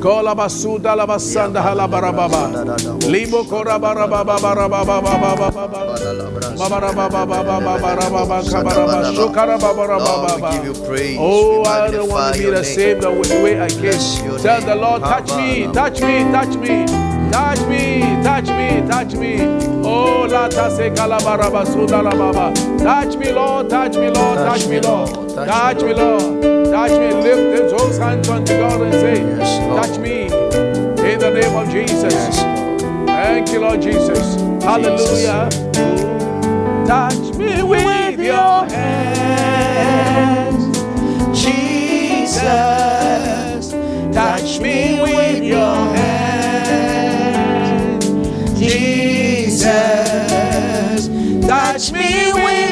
Kola basuda la basanda hala barababa. Libo kora barababa barababa barababa. Oh, I don't want to be the same the way I came. Tell the Lord, touch me, touch me, touch me, touch me, touch me, touch me. Oh, la tase kalabaraba suda la baba. Touch me, Lord, touch me, Lord, touch me, Lord, touch me, Lord, touch me. Lift those hands unto God and say, touch me in the name of Jesus. Thank you, Lord Jesus. Hallelujah. Touch me with your hands, Jesus. Touch me with your hands, Jesus. Touch me with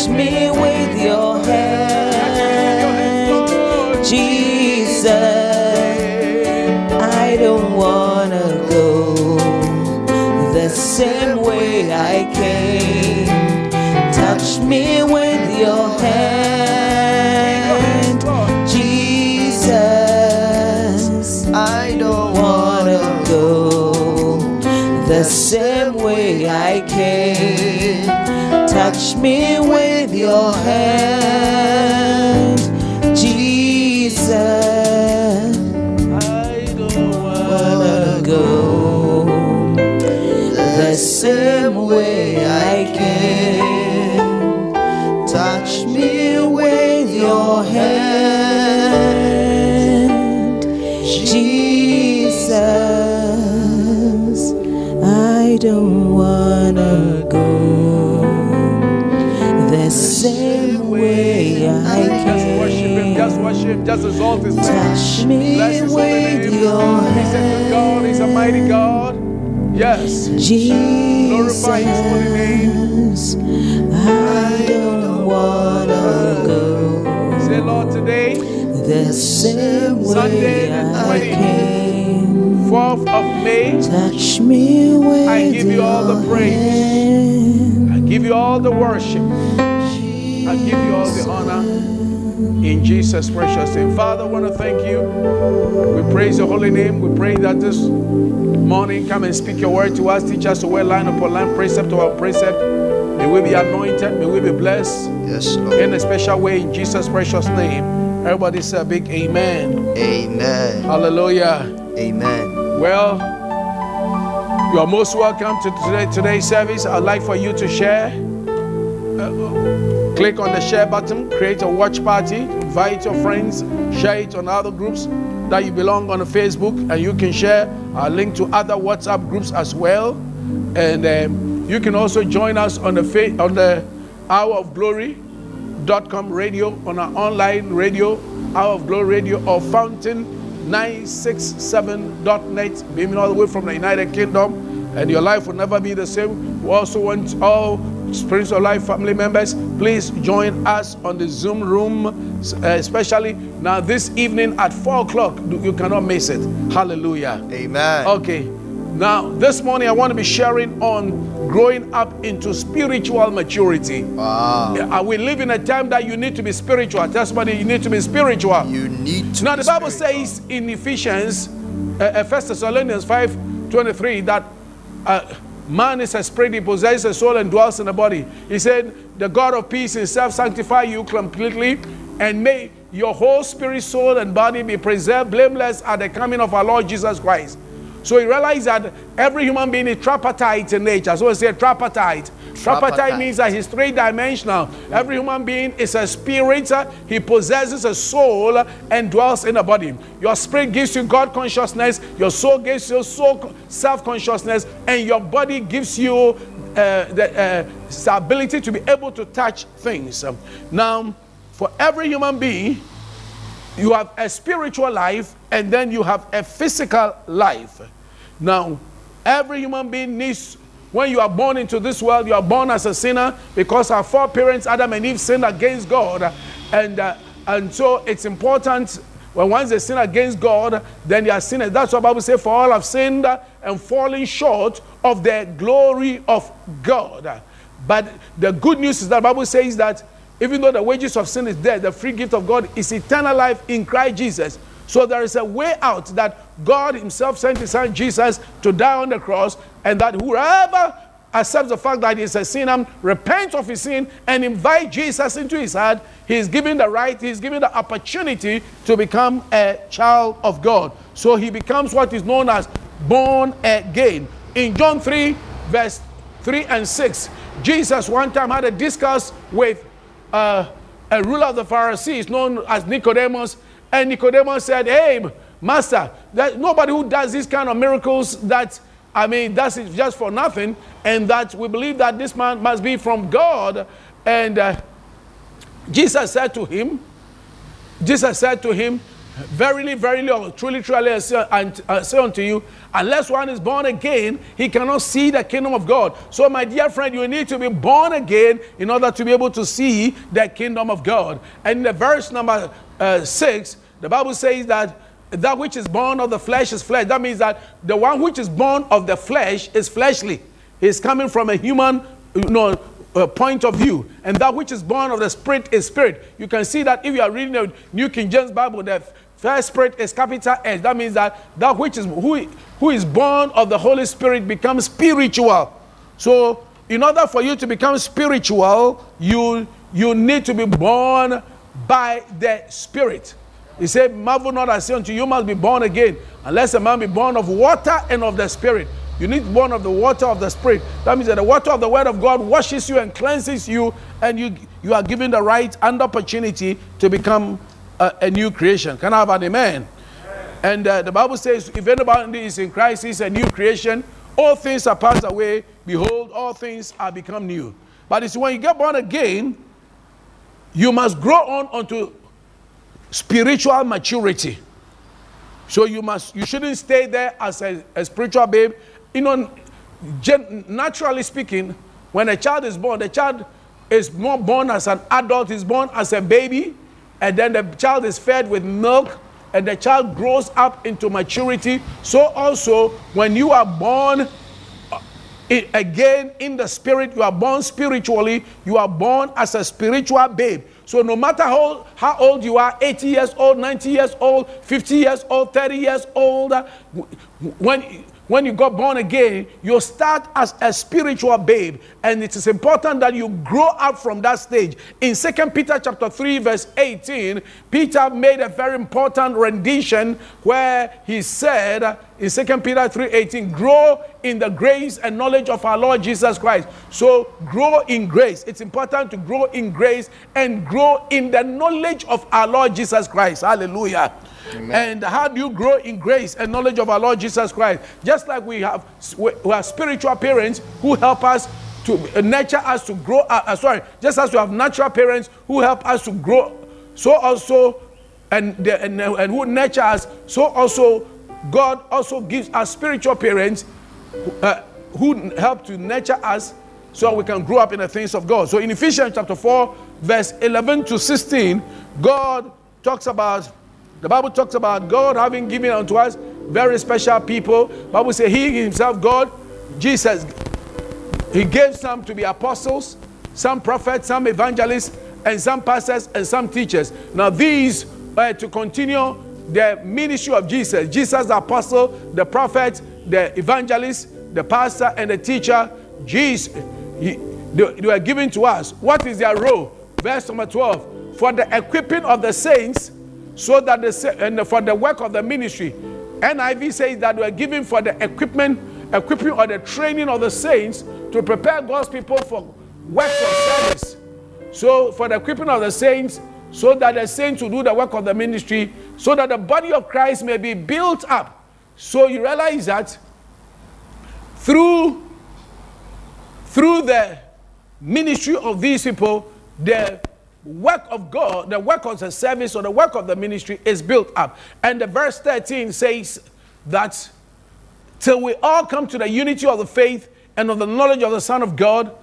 Touch me with your hand, Jesus. I don't wanna go the same way I came. Touch me with your hand, Jesus. I don't wanna go the same way I came. Touch me with your hand, him, just exalt his name. Touch me Bless his holy with name. your He's a good God, he's a mighty God. Yes. Glorify his holy name. Jesus, I don't wanna go Say, Lord, today, the same Sunday way the I 20th. came. 4th of May, Touch me with I give you all the praise. hand, I give you all the worship. I give you all in Jesus' precious name. Father, I want to thank you. We praise your holy name. We pray that this morning come and speak your word to us. Teach us to well line upon line, precept to our precept. May we be anointed. May we be blessed Yes, Lord. in a special way in Jesus' precious name. Everybody say a big amen. Amen. Hallelujah. Amen. Well, you are most welcome to today, today's service. I'd like for you to share. Uh, click on the share button, create a watch party, invite your friends, share it on other groups that you belong on Facebook, and you can share a link to other WhatsApp groups as well. And um, you can also join us on the fa- on the Hour of Glory com radio on our online radio, Hour of Glory Radio or Fountain 967.net, beaming all the way from the United Kingdom. And your life will never be the same. We also want all Spirits of Life family members, please join us on the Zoom room, uh, especially now this evening at 4 o'clock. You cannot miss it. Hallelujah. Amen. Okay. Now, this morning I want to be sharing on growing up into spiritual maturity. Wow. Uh, we live in a time that you need to be spiritual. Tell somebody you need to be spiritual. You need to. now, the Bible spiritual. says in Ephesians, uh, uh, 1 Thessalonians 5 23, that uh, man is a spirit, he possesses a soul and dwells in a body. He said, The God of peace himself sanctify you completely. and may your whole spirit, soul, and body be preserved blameless at the coming of our Lord Jesus Christ. So he realized that every human being is tripartite in nature. So we say tripartite. Tripartite means that he's three dimensional. Every human being is a spirit. He possesses a soul and dwells in a body. Your spirit gives you God consciousness. Your soul gives you soul self consciousness, and your body gives you uh, the, uh, the ability to be able to touch things. Now, for every human being, you have a spiritual life and then you have a physical life. Now, every human being needs, when you are born into this world, you are born as a sinner because our four parents, Adam and Eve, sinned against God. And, uh, and so it's important when once they sin against God, then they are sinners. That's what the Bible says, for all have sinned and fallen short of the glory of God. But the good news is that the Bible says that even though the wages of sin is death, the free gift of God is eternal life in Christ Jesus. So there is a way out that God Himself sent His Son Jesus to die on the cross, and that whoever accepts the fact that he's a sinner, repents of his sin, and invite Jesus into his heart, he is given the right, he is given the opportunity to become a child of God. So he becomes what is known as born again. In John 3, verse 3 and 6, Jesus one time had a discourse with uh, a ruler of the Pharisees known as Nicodemus, and Nicodemus said, Hey, Master, that nobody who does these kind of miracles that I mean, that's just for nothing, and that we believe that this man must be from God. And uh, Jesus said to him, Jesus said to him, Verily, verily, or truly, truly, I say, I say unto you, unless one is born again, he cannot see the kingdom of God. So, my dear friend, you need to be born again in order to be able to see the kingdom of God. And in the verse number uh, six, the Bible says that that which is born of the flesh is flesh. That means that the one which is born of the flesh is fleshly. It's coming from a human you know, uh, point of view. And that which is born of the spirit is spirit. You can see that if you are reading the New King James Bible, the first spirit is capital S. That means that that which is who, who is born of the Holy Spirit becomes spiritual. So, in order for you to become spiritual, you you need to be born by the Spirit. He said, Marvel not, I say unto you, you must be born again, unless a man be born of water and of the Spirit. You need born of the water of the Spirit. That means that the water of the Word of God washes you and cleanses you, and you, you are given the right and opportunity to become a, a new creation. Can I have an amen? And uh, the Bible says, if anybody is in Christ, he's a new creation. All things are passed away. Behold, all things are become new. But it's when you get born again, you must grow on unto spiritual maturity. So you must you shouldn't stay there as a, a spiritual babe. You know, gen, naturally speaking, when a child is born, the child is more born as an adult, is born as a baby, and then the child is fed with milk, and the child grows up into maturity. So also, when you are born uh, again in the spirit, you are born spiritually, you are born as a spiritual babe. So no matter how, how old you are 80 years old, 90 years old, 50 years old, 30 years old when, when you got born again, you start as a spiritual babe. And it is important that you grow up from that stage. In 2 Peter chapter 3, verse 18, Peter made a very important rendition where he said in 2 Peter 3:18, grow in the grace and knowledge of our Lord Jesus Christ. So grow in grace. It's important to grow in grace and grow in the knowledge of our Lord Jesus Christ. Hallelujah. And how do you grow in grace and knowledge of our Lord Jesus Christ? Just like we have, we have spiritual parents who help us to uh, nurture us to grow. Uh, uh, sorry, just as we have natural parents who help us to grow, so also, and, the, and, and who nurture us, so also God also gives us spiritual parents uh, who help to nurture us so we can grow up in the things of God. So in Ephesians chapter 4, verse 11 to 16, God talks about, the Bible talks about God having given unto us very special people. Bible says he himself, God, Jesus, he gave some to be apostles, some prophets, some evangelists, and some pastors and some teachers. Now these are to continue the ministry of Jesus. Jesus, the apostle, the prophet, the evangelist, the pastor, and the teacher. Jesus, he- they, were given to us. What is their role? Verse number 12. for the equipping of the saints, so that the and for the work of the ministry. NIV says that we're given for the equipment, equipping or the training of the saints to prepare God's people for works of service. So for the equipping of the saints, so that the saints will do the work of the ministry, so that the body of Christ may be built up. So you realize that through through the ministry of these people, the work of God, the work of the service or the work of the ministry is built up. And the verse 13 says that till we all come to the unity of the faith and of the knowledge of the Son of God,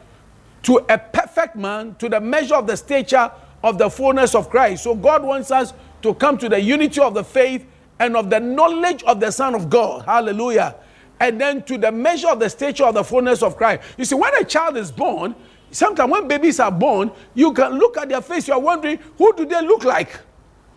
to a perfect man, to the measure of the stature of the fullness of Christ. So God wants us to come to the unity of the faith and of the knowledge of the Son of God. Hallelujah. And then to the measure of the stature of the fullness of Christ. You see, when a child is born, sometimes when babies are born, you can look at their face, you are wondering, who do they look like?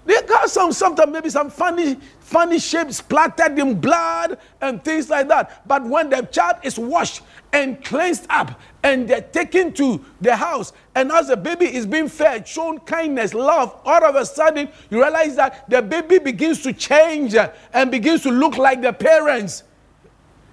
They got some sometimes maybe some funny, funny shapes splattered in blood and things like that. But when the child is washed and cleansed up and they're taken to the house, and as the baby is being fed, shown kindness, love, all of a sudden you realize that the baby begins to change and begins to look like the parents.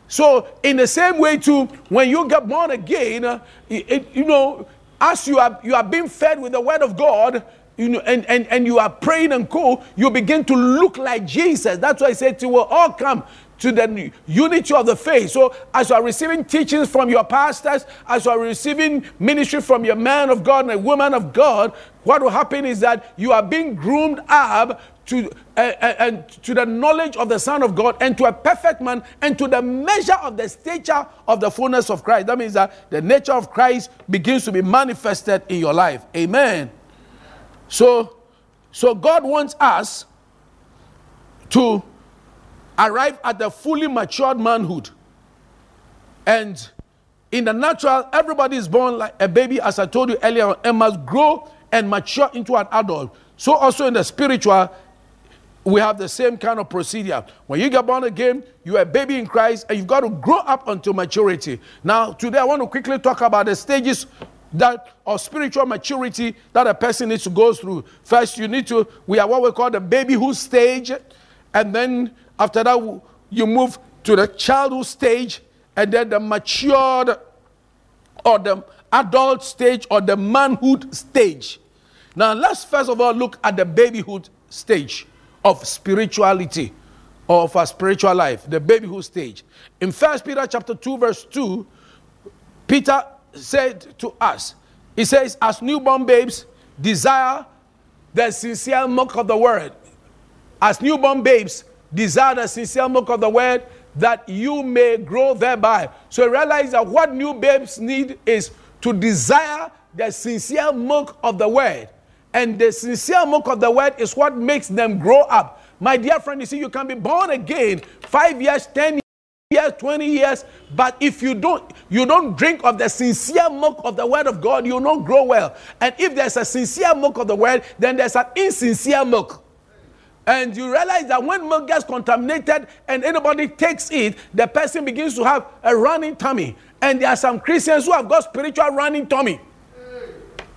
So, in the same way, too, when you get born again, it- you know, as you are you are being fed with the word of God, you know, and, and, and you are praying and cool, you begin to look like Jesus. That's why I said you will all come to the unity of the faith. So, as you are receiving teachings from your pastors, as you are receiving ministry from your man of God and a woman of God, what will happen is that you are being groomed up to uh, and to the knowledge of the Son of God and to a perfect man and to the measure of the stature of the fullness of Christ. That means that the nature of Christ begins to be manifested in your life. Amen. So, so God wants us to arrive at the fully matured manhood. And in the natural, everybody is born like a baby, as I told you earlier, and must grow and mature into an adult. So also in the spiritual, we have the same kind of procedure. When you get born again, you're a baby in Christ, and you've got to grow up until maturity. Now, today I want to quickly talk about the stages that of spiritual maturity that a person needs to go through. First, you need to, we are what we call the babyhood stage, and then after that, you move to the childhood stage, and then the matured or the adult stage or the manhood stage. Now, let's first of all look at the babyhood stage of spirituality or of our spiritual life, the babyhood stage. In First Peter chapter 2, verse 2, Peter said to us, he says, as newborn babes, desire the sincere milk of the word. As newborn babes, desire the sincere milk of the word that you may grow thereby. So realize that what new babes need is to desire the sincere milk of the word. And the sincere milk of the word is what makes them grow up. My dear friend, you see, you can be born again five years, ten years, 20 years, but if you don't you don't drink of the sincere milk of the word of God, you will not grow well. And if there's a sincere milk of the word, then there's an insincere milk. And you realize that when milk gets contaminated and anybody takes it, the person begins to have a running tummy. And there are some Christians who have got spiritual running tummy.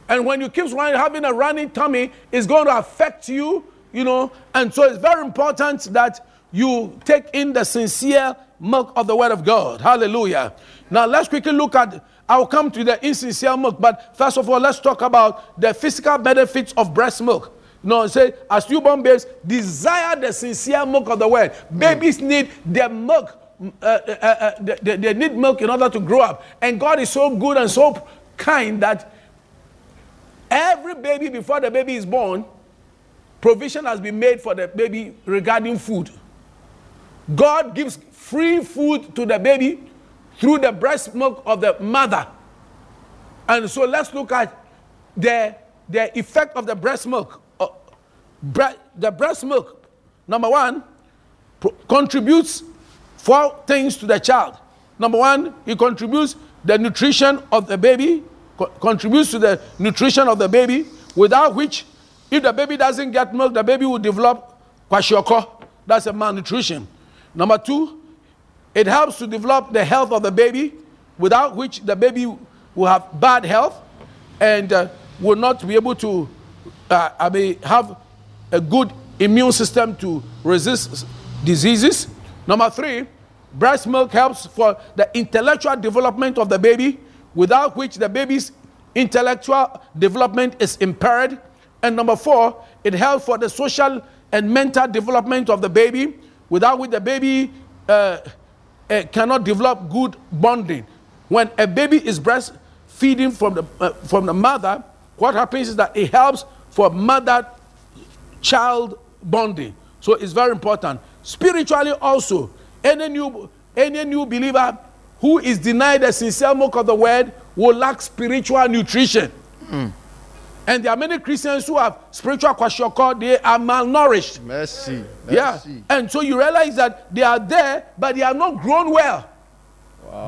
And when you keep having a running tummy, it's going to affect you, you know. And so it's very important that you take in the sincere milk of the word of God. Hallelujah. Now let's quickly look at I'll come to the insincere milk, but first of all, let's talk about the physical benefits of breast milk. No, say as newborn babes desire the sincere milk of the word. Babies need their milk. Uh, uh, uh, they, they need milk in order to grow up. And God is so good and so kind that every baby before the baby is born, provision has been made for the baby regarding food. God gives free food to the baby through the breast milk of the mother. And so let's look at the, the effect of the breast milk. Uh, bre- the breast milk, number one, contributes four things to the child. Number one, it contributes the nutrition of the baby, co- contributes to the nutrition of the baby, without which, if the baby doesn't get milk, the baby will develop kwashiorkor. That's a malnutrition. Number two, it helps to develop the health of the baby, without which the baby will have bad health and uh, will not be able to uh, I mean, have a good immune system to resist diseases. Number three, breast milk helps for the intellectual development of the baby, without which the baby's intellectual development is impaired. And number four, it helps for the social and mental development of the baby, without which the baby uh, uh, cannot develop good bonding. When a baby is breastfeeding from the, uh, from the mother, what happens is that it helps for mother child bonding. So it's very important. Spiritually, also, any new, any new believer who is denied the sincere milk of the word will lack spiritual nutrition. And there are many Christians who have spiritual kwashiorkor, they are malnourished. Mercy. Yeah. Mercy. And so you realize that they are there, but they have not grown well.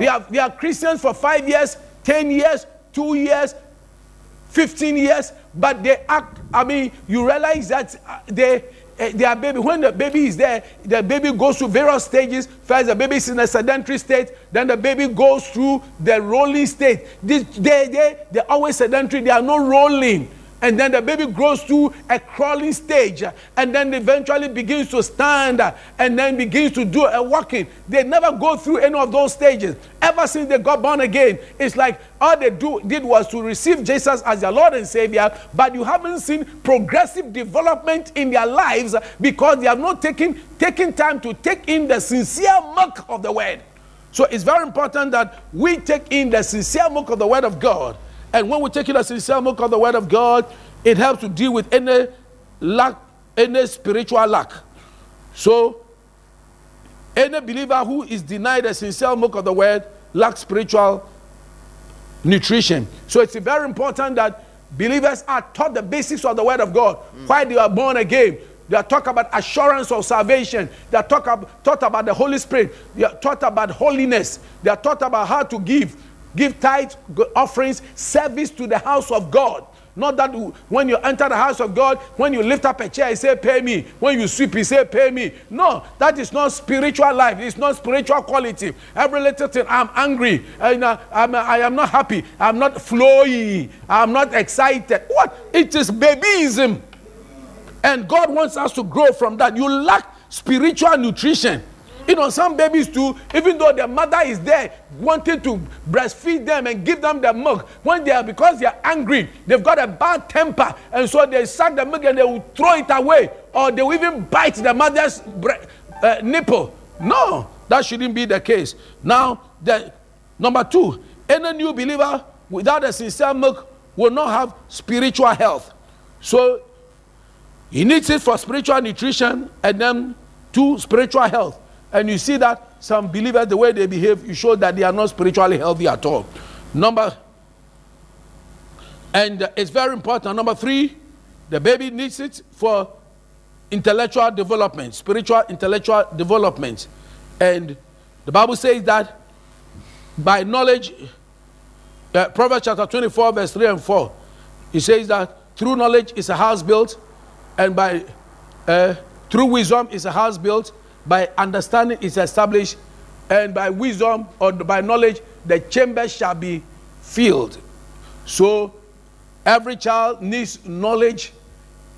They, are, they are Christians for five years, 10 years, two years, 15 years, but they act, I mean, you realize that uh, they, Eh, their baby, when the baby is there, the baby goes through various stages. First, the baby is in a sedentary state, then the baby goes through the rolling state. They, they, they, they're always sedentary, they are not rolling. And then the baby grows to a crawling stage, and then eventually begins to stand, and then begins to do a walking. They never go through any of those stages. Ever since they got born again, it's like all they do, did was to receive Jesus as their Lord and Savior, but you haven't seen progressive development in their lives because they have not taken, taken time to take in the sincere milk of the Word. So it's very important that we take in the sincere milk of the Word of God. And when we take in the sincere milk of the Word of God, it helps to deal with any lack, any spiritual lack. So, any believer who is denied the sincere milk of the Word lacks spiritual nutrition. So, it's very important that believers are taught the basics of the Word of God. Mm. Why they are born again. They are taught about assurance of salvation. They are taught, taught about the Holy Spirit. They are taught about holiness. They are taught about how to give, give tithe offerings, service to the house of God. Not that when you enter the house of God, when you lift up a chair, you say, Pay me. When you sweep, you say, Pay me. No, that is not spiritual life. It's not spiritual quality. Every little thing, I'm angry. Uh, I'm, I am not happy. I'm not flowy. I'm not excited. What? It is babyism. And God wants us to grow from that. You lack spiritual nutrition. You know, some babies too, even though their mother is there wanting to breastfeed them and give them the milk, when they are because they are angry, they've got a bad temper, and so they suck the milk and they will throw it away, or they will even bite the mother's bre- uh, nipple. No, that shouldn't be the case. Now, the number two, any new believer without a sincere milk will not have spiritual health. So he needs it for spiritual nutrition and then two spiritual health. And you see that some believers, the way they behave, you show that they are not spiritually healthy at all. Number, and it's very important. Number three, the baby needs it for intellectual development, spiritual intellectual development. And the Bible says that by knowledge, uh, Proverbs chapter 24, verse 3 and 4, it says that through knowledge is a house built, and by uh, through wisdom is a house built, by understanding is established, and by wisdom or by knowledge the chamber shall be filled. So every child needs knowledge,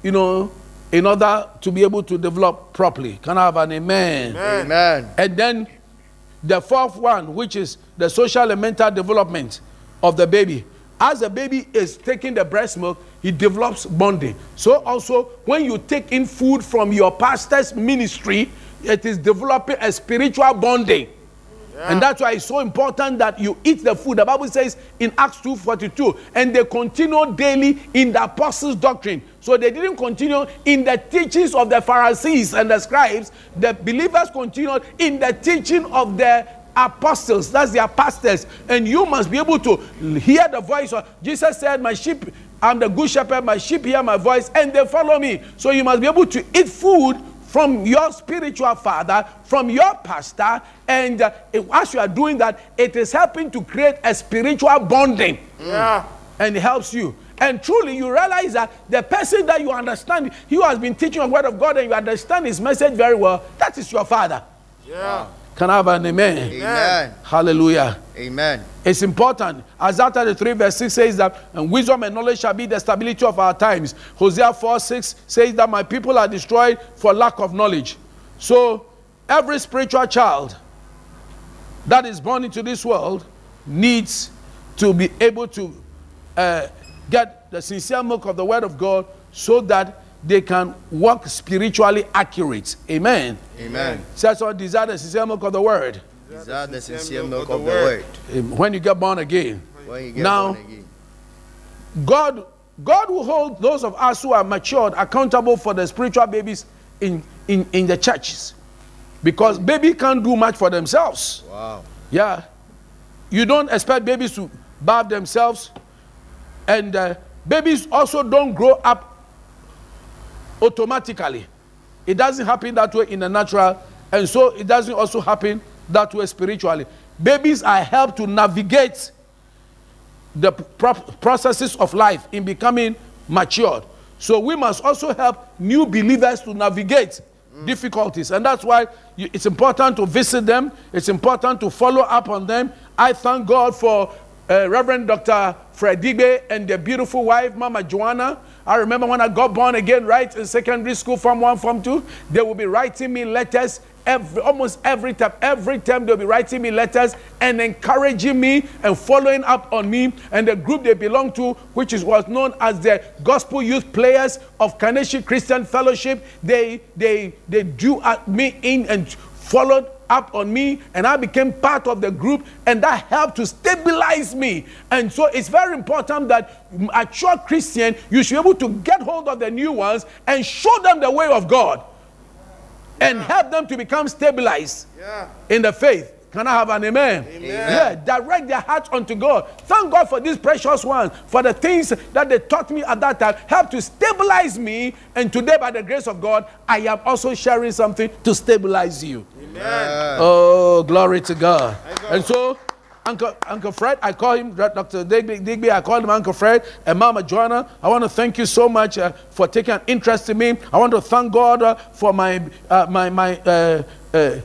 you know, in order to be able to develop properly. Can I have an amen? Amen. And then the fourth one, which is the social and mental development of the baby. As the baby is taking the breast milk, he develops bonding. So also, when you take in food from your pastor's ministry, it is developing a spiritual bonding. And that's why it's so important that you eat the food. The Bible says in Acts 2:42, and they continue daily in the apostles' doctrine. So they didn't continue in the teachings of the Pharisees and the scribes. The believers continued in the teaching of the apostles. That's their pastors. And you must be able to hear the voice of Jesus said, My sheep, I'm the good shepherd, my sheep hear my voice, and they follow me. So you must be able to eat food from your spiritual father, from your pastor, and uh, as you are doing that, it is helping to create a spiritual bonding. Yeah. And it helps you. And truly, you realize that the person that you understand, he who has been teaching the word of God and you understand his message very well, that is your father. Yeah. Can I have an amen? Amen. Hallelujah. Amen. It's important. Isaiah 33 verse 6 says that, and wisdom and knowledge shall be the stability of our times. Hosea 4 6 says that my people are destroyed for lack of knowledge. So, every spiritual child that is born into this world needs to be able to uh, get the sincere milk of the word of God so that they can walk spiritually accurate. Amen. Amen. Says so desire the sincere milk of the word. Desire the sincere milk of the word. When you get born again. When you get Now- born again. God, God will hold those of us who are matured accountable for the spiritual babies in, in, in the churches. Because baby can't do much for themselves. Wow. Yeah. You don't expect babies to bathe themselves. And uh, babies also don't grow up automatically. It doesn't happen that way in the natural. And so it doesn't also happen that way spiritually. Babies are helped to navigate the pro- processes of life in becoming matured. So we must also help new believers to navigate difficulties. And that's why you, it's important to visit them, it's important to follow up on them. I thank God for uh, Reverend Dr. Fred Digbe and their beautiful wife, Mama Joanna. I remember when I got born again, right, in secondary school, Form 1, Form 2, they will be writing me letters every, almost every time. Every time they'll be writing me letters and encouraging me and following up on me. And the group they belong to, which is was known as the Gospel Youth Players of Carnation Christian Fellowship, they they they drew at me in and followed up on me and I became part of the group and that helped to stabilize me. And so it's very important that mature Christian, you should be able to get hold of the new ones and show them the way of God and help them to become stabilized Yeah. in the faith. Can I have an amen? Amen. Yeah, direct their hearts unto God. Thank God for these precious ones, for the things that they taught me at that time, help to stabilize me. And today, by the grace of God, I am also sharing something to stabilize you. Amen. Oh, glory to God. God. And so, Uncle, Uncle Fred, I call him Dr. Digby, Digby, I call him Uncle Fred, and Mama Joanna. I want to thank you so much uh, for taking an interest in me. I want to thank God uh, for my, uh, my, my uh, uh,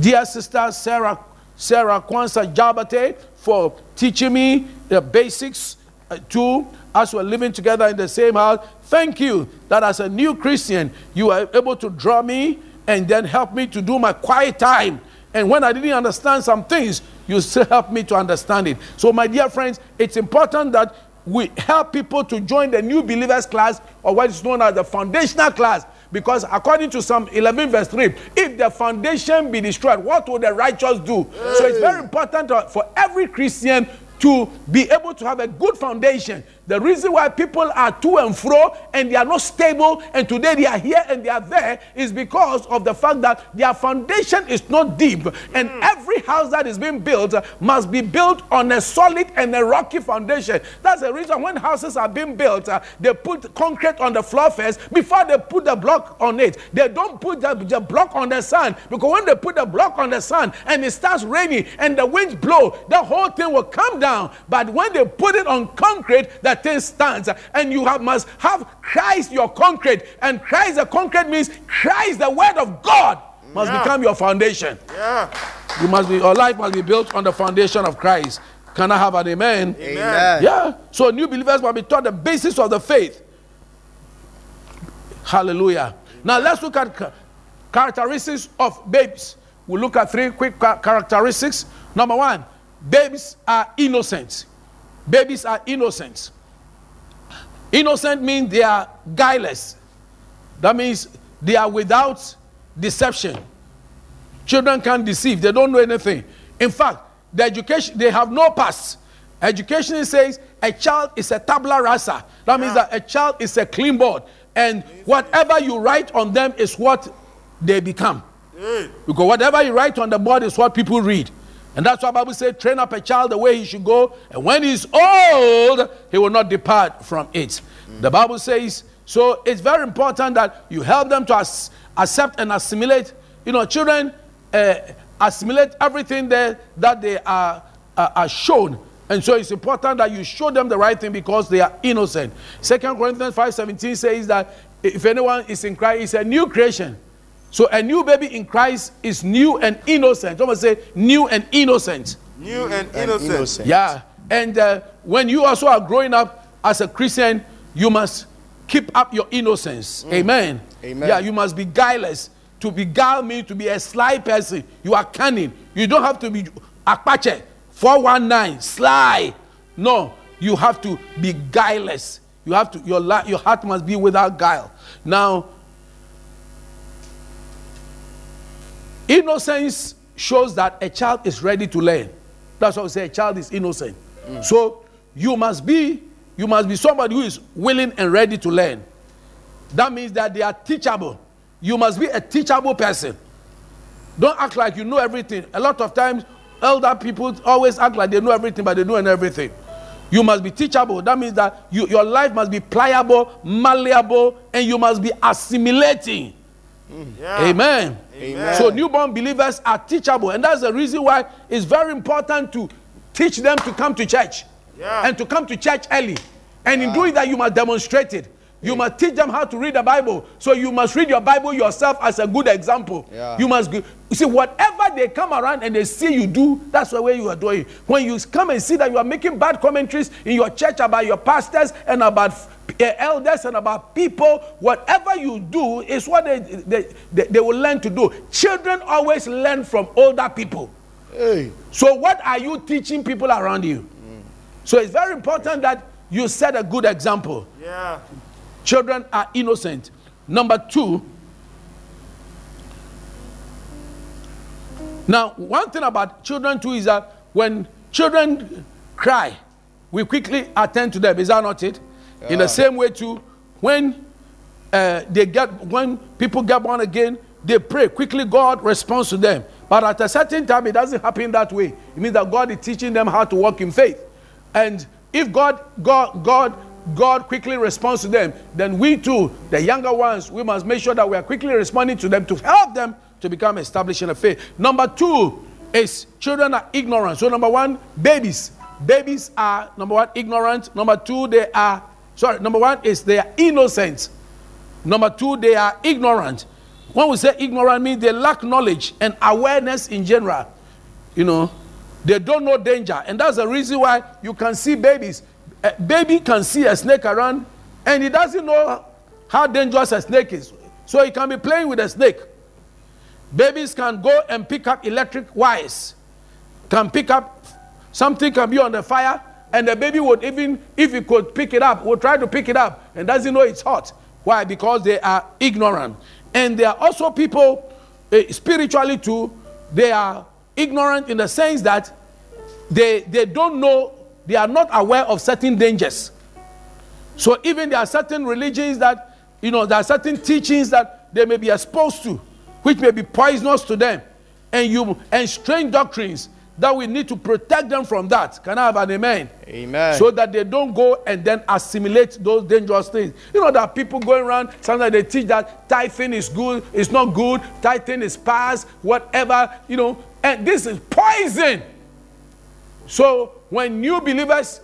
dear sister, Sarah, Sarah Kwanzaa Jabate, for teaching me the basics uh, too as we're living together in the same house. Thank you that as a new Christian, you are able to draw me and then help me to do my quiet time. And when I didn't understand some things, you still help me to understand it. So, my dear friends, it's important that we help people to join the new believers class or what is known as the foundational class. Because according to Psalm 11, verse 3, if the foundation be destroyed, what will the righteous do? So it's very important for every Christian to be able to have a good foundation. The reason why people are to and fro and they are not stable, and today they are here and they are there, is because of the fact that their foundation is not deep. And every house that is being built must be built on a solid and a rocky foundation. That's the reason when houses are being built, uh, they put concrete on the floor first before they put the block on it. They don't put the, the block on the sand because when they put the block on the sand and it starts raining and the winds blow, the whole thing will come down. But when they put it on concrete, that thing stands. And you have, must have Christ your concrete. And Christ the concrete means Christ the word of God must Yeah. become your foundation. Yeah. You must be your life must be built on the foundation of Christ. Can I have an amen? Amen. Yeah. So new believers must be taught the basis of the faith. Hallelujah. Now let's look at characteristics of babes. We'll look at three quick characteristics. Number one, babes are innocent. Babies are innocent. Innocent means they are guileless. That means they are without deception. Children can't deceive, they don't know anything. In fact, the education, they have no past. Education says a child is a tabula rasa. That means that a child is a clean board. And whatever you write on them is what they become. Because whatever you write on the board is what people read. And that's why Bible says, train up a child the way he should go, and when he's old, he will not depart from it. The Bible says, so it's very important that you help them to as- accept and assimilate. You know, children uh, assimilate everything there that they are, are, are shown. And so it's important that you show them the right thing because they are innocent. Second Corinthians 5.17 says that if anyone is in Christ, he's a new creation. So a new baby in Christ is new and innocent. Someone say new and innocent. New and And innocent. innocent. Yeah. And uh, when you also are growing up as a Christian, you must keep up your innocence. Amen. Amen. Yeah, you must be guileless. To be guile means to be a sly person. You are cunning. You don't have to be akpache, 419, sly. No, you have to be guileless. You have to your your heart must be without guile. Now, innocence shows that a child is ready to learn. That's why we say a child is innocent. Mm. So you must be you must be somebody who is willing and ready to learn. That means that they are teachable. You must be a teachable person. Don't act like you know everything. A lot of times, elder people always act like they know everything, but they don't know everything. You must be teachable. That means that you, your life must be pliable, malleable, and you must be assimilating. Yeah. Amen. Amen. So newborn believers are teachable, and that's the reason why it's very important to teach them to come to church Yeah. and to come to church early. And in doing that, you must demonstrate it. You must teach them how to read the Bible. So you must read your Bible yourself as a good example. Yeah. You must you see whatever they come around and they see you do, that's the way you are doing. When you come and see that you are making bad commentaries in your church about your pastors and about uh, elders and about people, whatever you do is what they, they, they, they will learn to do. Children always learn from older people. Hey. So, what are you teaching people around you? So, it's very important that you set a good example. Yeah. Children are innocent. Number two, now, one thing about children too is that when children cry, we quickly attend to them. Is that not it? In the same way, too, when uh, they get when people get born again, they pray quickly. God responds to them. But at a certain time, it doesn't happen that way. It means that God is teaching them how to walk in faith. And if God, God, God, God quickly responds to them, then we too, the younger ones, we must make sure that we are quickly responding to them to help them to become established in the faith. Number two is children are ignorant. So number one, babies. Babies are number one ignorant. Number two, they are sorry. Number one is they are innocent. Number two, they are ignorant. When we say ignorant, means they lack knowledge and awareness in general. You know, they don't know danger, and that's the reason why you can see babies. A baby can see a snake around, and he doesn't know how dangerous a snake is, so he can be playing with a snake. Babies can go and pick up electric wires, can pick up something can be on the fire, and the baby would even, if he could pick it up, would try to pick it up and doesn't know it's hot. Why? Because they are ignorant. And there are also people, eh, spiritually too, they are ignorant in the sense that they, they don't know, they are not aware of certain dangers. So even there are certain religions that, you know, there are certain teachings that they may be exposed to, which may be poisonous to them, and you and strange doctrines that we need to protect them from that. Can I have an amen? Amen. So that they don't go and then assimilate those dangerous things. You know, there are people going around, sometimes they teach that tithing is good, it's not good, tithing is past, whatever, you know, and this is poison. So when new believers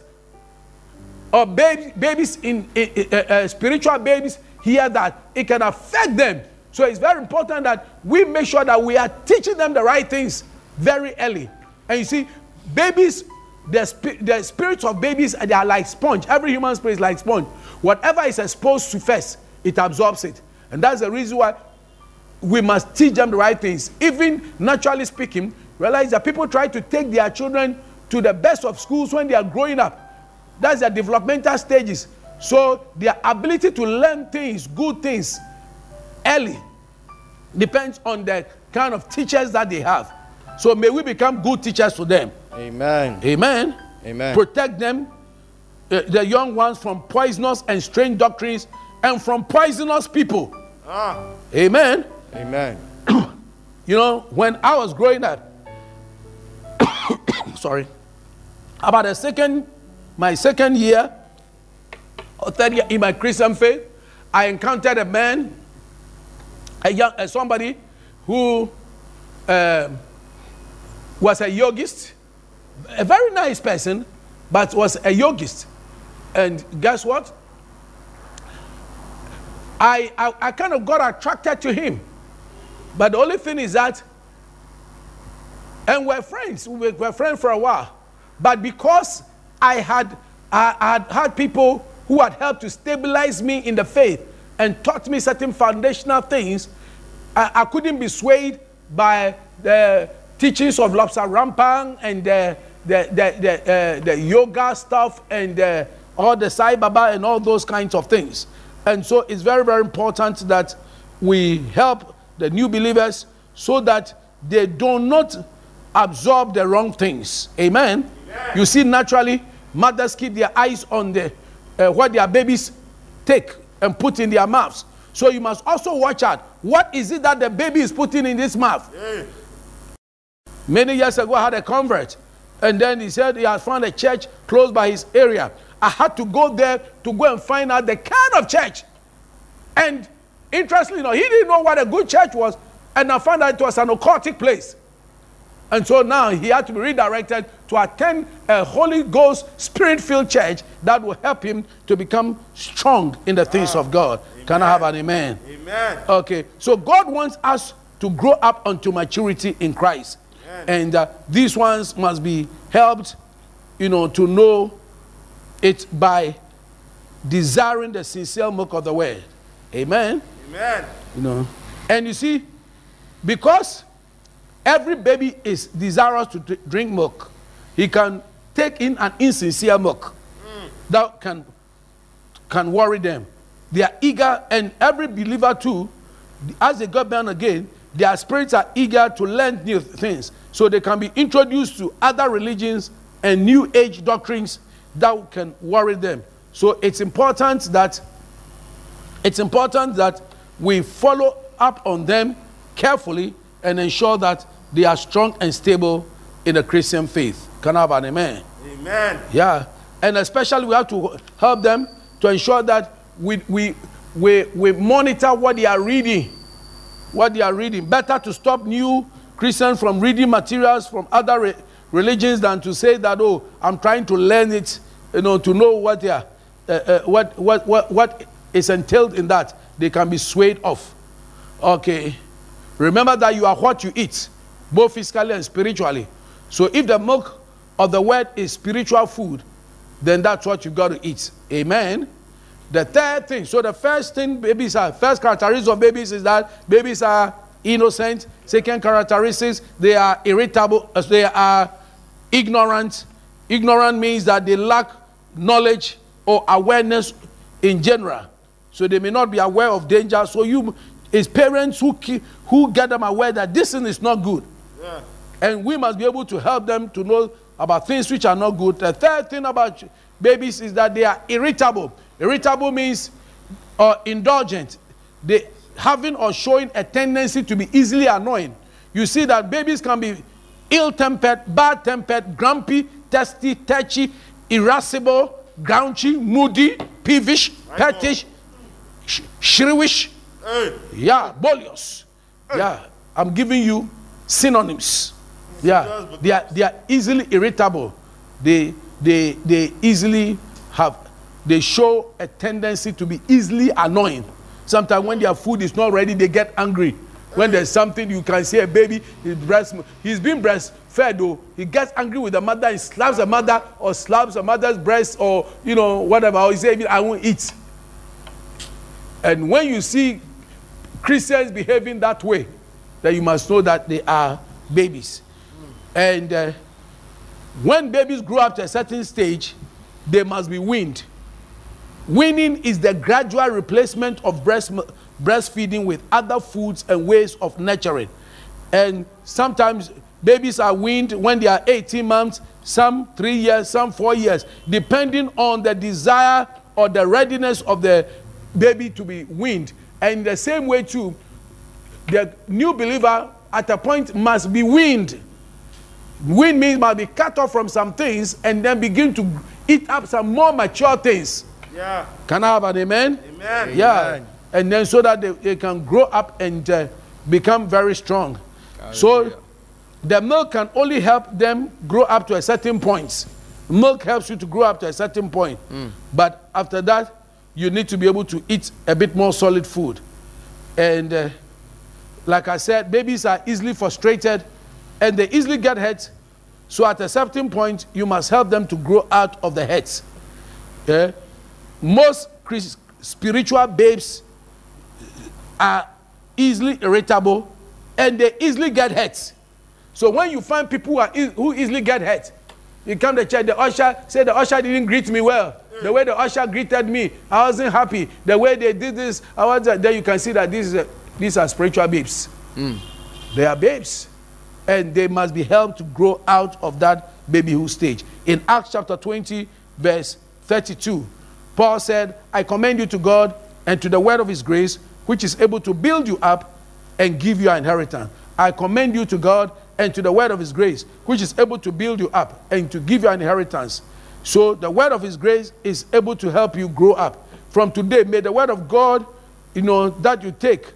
or baby, babies in, uh, uh, spiritual babies hear that it can affect them. So it's very important that we make sure that we are teaching them the right things very early. And you see babies the, spi- the spirits of babies they are like sponge. Every human spirit is like sponge. Whatever is exposed to first it absorbs it. And that's the reason why we must teach them the right things. Even naturally speaking, realize that people try to take their children to the best of schools when they are growing up. That's their developmental stages. So their ability to learn things, good things, early, depends on the kind of teachers that they have. So may we become good teachers to them. Amen. Amen. Amen. Protect them, uh, the young ones, from poisonous and strange doctrines and from poisonous people. Ah. Amen. Amen. You know, when I was growing up, sorry, about the second, my second year or third year in my Christian faith, I encountered a man, a young, uh, somebody who um, was a yogist, a very nice person, but was a yogist. And guess what? I, I, I kind of got attracted to him. But the only thing is that, and we're friends. We were friends for a while. But because I had, I had had people who had helped to stabilize me in the faith and taught me certain foundational things, I, I couldn't be swayed by the teachings of Lobsang Rampa and the, the, the, the, uh, the yoga stuff and uh, all the Sai Baba and all those kinds of things. And so it's very, very important that we help the new believers so that they do not absorb the wrong things. Amen. You see, naturally, mothers keep their eyes on the uh, what their babies take and put in their mouths. So you must also watch out. What is it that the baby is putting in this mouth? Many years ago, I had a convert, and then he said he had found a church close by his area. I had to go there to go and find out the kind of church. And interestingly, enough, he didn't know what a good church was, and I found out it was an occultic place. And so now he had to be redirected to attend a Holy Ghost spirit filled church that will help him to become strong in the things of God. Can I have an amen? Amen. Okay, so God wants us to grow up unto maturity in Christ. And uh, these ones must be helped, you know, to know it by desiring the sincere milk of the word. Amen. Amen. You know, and you see, because every baby is desirous to drink milk, he can take in an insincere milk mm. that can can worry them. They are eager, and every believer too, as they got born again, their spirits are eager to learn new things, so they can be introduced to other religions and new age doctrines that can worry them. So it's important that it's important that we follow up on them carefully and ensure that they are strong and stable in the Christian faith. Can I have an amen? Amen. Yeah. And especially we have to help them to ensure that we, we, we, we monitor what they are reading. What they are reading. Better to stop new Christians from reading materials from other re- religions than to say that, oh, I'm trying to learn it, you know, to know what, they are, uh, uh, what, what, what, what is entailed in that. They can be swayed off. Okay. Remember that you are what you eat, both physically and spiritually. So if the milk of the word is spiritual food, then that's what you got to eat. Amen. The third thing, so the first thing babies are, first characteristic of babies is that babies are innocent. Second characteristics, they are irritable, as they are ignorant. Ignorant means that they lack knowledge or awareness in general. So they may not be aware of danger. So you, it's parents who, keep, who get them aware that this thing is not good. Yeah. And we must be able to help them to know about things which are not good. The third thing about babies is that they are irritable. Irritable means uh, indulgent. They having or showing a tendency to be easily annoying. You see that babies can be ill-tempered, bad-tempered, grumpy, testy, touchy, irascible, grouchy, moody, peevish, pettish, sh- shrewish, Hey. yeah, bullious. Yeah, I'm giving you synonyms. Yeah, they are, they are easily irritable. They, they, they easily have, they show a tendency to be easily annoying. Sometimes when their food is not ready, they get angry. When there's something you can see a baby, his breast, he's been breastfed though, he gets angry with the mother, he slaps the mother or slaps the mother's breast or you know whatever. Or he says, "I won't eat." And when you see Christians behaving that way, then you must know that they are babies. And uh, when babies grow up to a certain stage, they must be weaned. Weaning is the gradual replacement of breast, breastfeeding with other foods and ways of nurturing. And sometimes babies are weaned when they are 18 months, some three years, some four years, depending on the desire or the readiness of the baby to be weaned. And in the same way, too, the new believer at a point must be weaned. Wean means must be cut off from some things and then begin to eat up some more mature things. Yeah. Can I have an amen? Amen. Yeah. Amen. And then so that they, they can grow up and uh, become very strong. So Hallelujah. the milk can only help them grow up to a certain point. Milk helps you to grow up to a certain point. But after that, you need to be able to eat a bit more solid food. And uh, like I said, babies are easily frustrated and they easily get hurt. So at a certain point, you must help them to grow out of the hurts. Yeah? Most spiritual babes are easily irritable and they easily get hurt. So when you find people who, are who easily get hurt, you come to church, the usher said the usher didn't greet me well. The way the usher greeted me, I wasn't happy. The way they did this, I was then you can see that this is a, these are spiritual babes. Hmm. They are babes. And they must be helped to grow out of that babyhood stage. In Acts chapter 20, verse 32, Paul said, I commend you to God and to the word of his grace, which is able to build you up and give you an inheritance. I commend you to God and to the word of his grace, which is able to build you up and to give you an inheritance. So the word of his grace is able to help you grow up. From today, may the word of God, you know, that you take,